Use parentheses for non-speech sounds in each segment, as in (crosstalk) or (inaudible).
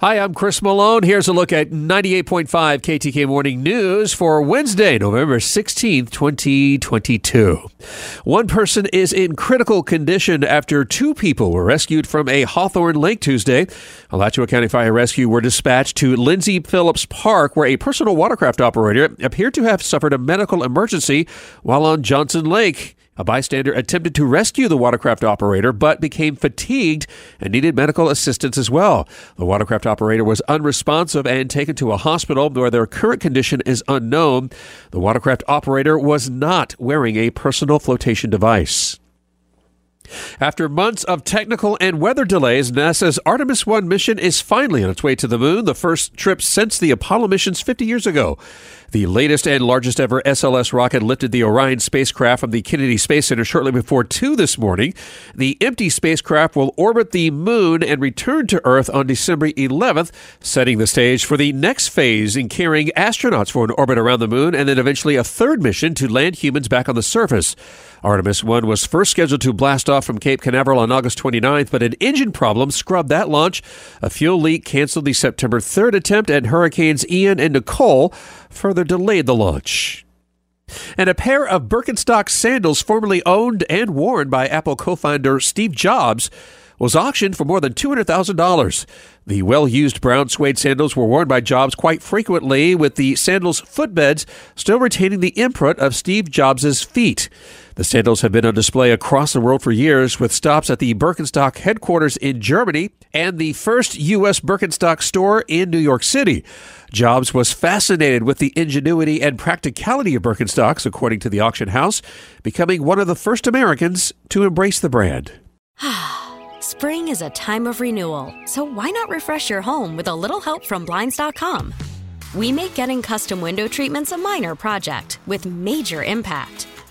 Hi, I'm Chris Malone. Here's a look at 98.5 KTK Morning News for Wednesday, November 16th, 2022. One person is in critical condition after two people were rescued from a Hawthorne Lake Tuesday. Alachua County Fire Rescue were dispatched to Lindsay Phillips Park, where a personal watercraft operator appeared to have suffered a medical emergency while on Johnson Lake. A bystander attempted to rescue the watercraft operator, but became fatigued and needed medical assistance as well. The watercraft operator was unresponsive and taken to a hospital where their current condition is unknown. The watercraft operator was not wearing a personal flotation device. After months of technical and weather delays, NASA's Artemis 1 mission is finally on its way to the moon, the first trip since the Apollo missions 50 years ago. The latest and largest ever SLS rocket lifted the Orion spacecraft from the Kennedy Space Center shortly before 2 this morning. The empty spacecraft will orbit the moon and return to Earth on December 11th, setting the stage for the next phase in carrying astronauts for an orbit around the moon and then eventually a third mission to land humans back on the surface. Artemis 1 was first scheduled to blast off from Cape Canaveral on August 29th, but an engine problem scrubbed that launch. A fuel leak canceled the September 3rd attempt, and Hurricanes Ian and Nicole further delayed the launch. And a pair of Birkenstock sandals formerly owned and worn by Apple co founder Steve Jobs was auctioned for more than $200,000. The well used brown suede sandals were worn by Jobs quite frequently, with the sandals' footbeds still retaining the imprint of Steve Jobs' feet. The sandals have been on display across the world for years, with stops at the Birkenstock headquarters in Germany and the first U.S. Birkenstock store in New York City. Jobs was fascinated with the ingenuity and practicality of Birkenstocks, according to the auction house, becoming one of the first Americans to embrace the brand. (sighs) Spring is a time of renewal, so why not refresh your home with a little help from Blinds.com? We make getting custom window treatments a minor project with major impact.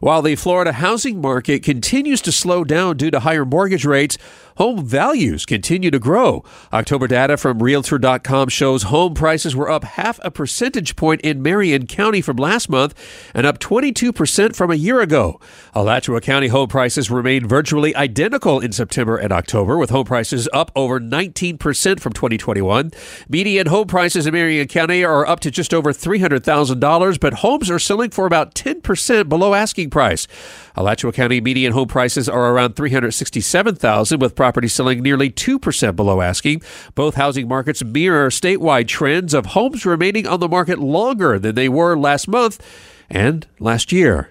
While the Florida housing market continues to slow down due to higher mortgage rates, home values continue to grow. October data from Realtor.com shows home prices were up half a percentage point in Marion County from last month and up 22% from a year ago. Alachua County home prices remained virtually identical in September and October, with home prices up over 19% from 2021. Median home prices in Marion County are up to just over $300,000, but homes are selling for about 10% below asking price. Alachua County median home prices are around 367,000 with properties selling nearly 2% below asking. Both housing markets mirror statewide trends of homes remaining on the market longer than they were last month and last year.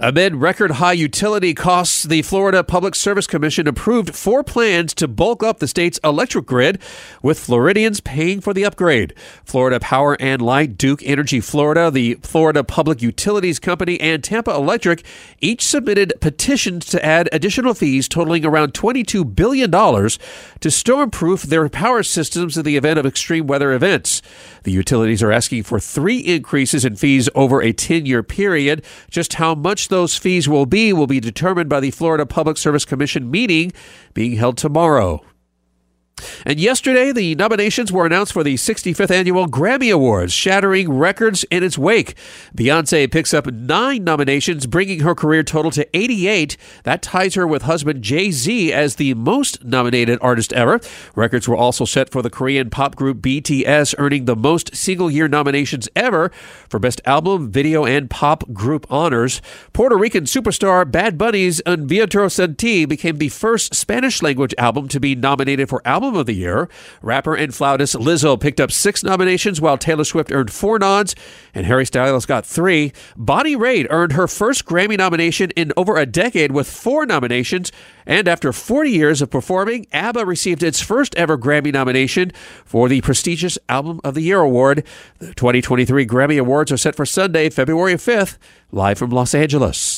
Amid record high utility costs, the Florida Public Service Commission approved four plans to bulk up the state's electric grid, with Floridians paying for the upgrade. Florida Power and Light, Duke Energy Florida, the Florida Public Utilities Company, and Tampa Electric each submitted petitions to add additional fees totaling around $22 billion to stormproof their power systems in the event of extreme weather events. The utilities are asking for three increases in fees over a 10 year period. Just how much those fees will be will be determined by the Florida Public Service Commission meeting being held tomorrow. And yesterday, the nominations were announced for the 65th annual Grammy Awards, shattering records in its wake. Beyonce picks up nine nominations, bringing her career total to 88. That ties her with husband Jay Z as the most nominated artist ever. Records were also set for the Korean pop group BTS, earning the most single year nominations ever for Best Album, Video, and Pop Group honors. Puerto Rican superstar Bad Bunny's Un Verano Sin Ti became the first Spanish language album to be nominated for Album of the Year. Rapper and flautist Lizzo picked up six nominations, while Taylor Swift earned four nods, and Harry Styles got three. Bonnie Raitt earned her first Grammy nomination in over a decade with four nominations. And after 40 years of performing, ABBA received its first ever Grammy nomination for the prestigious Album of the Year award. The 2023 Grammy Awards are set for Sunday, February 5th, live from Los Angeles.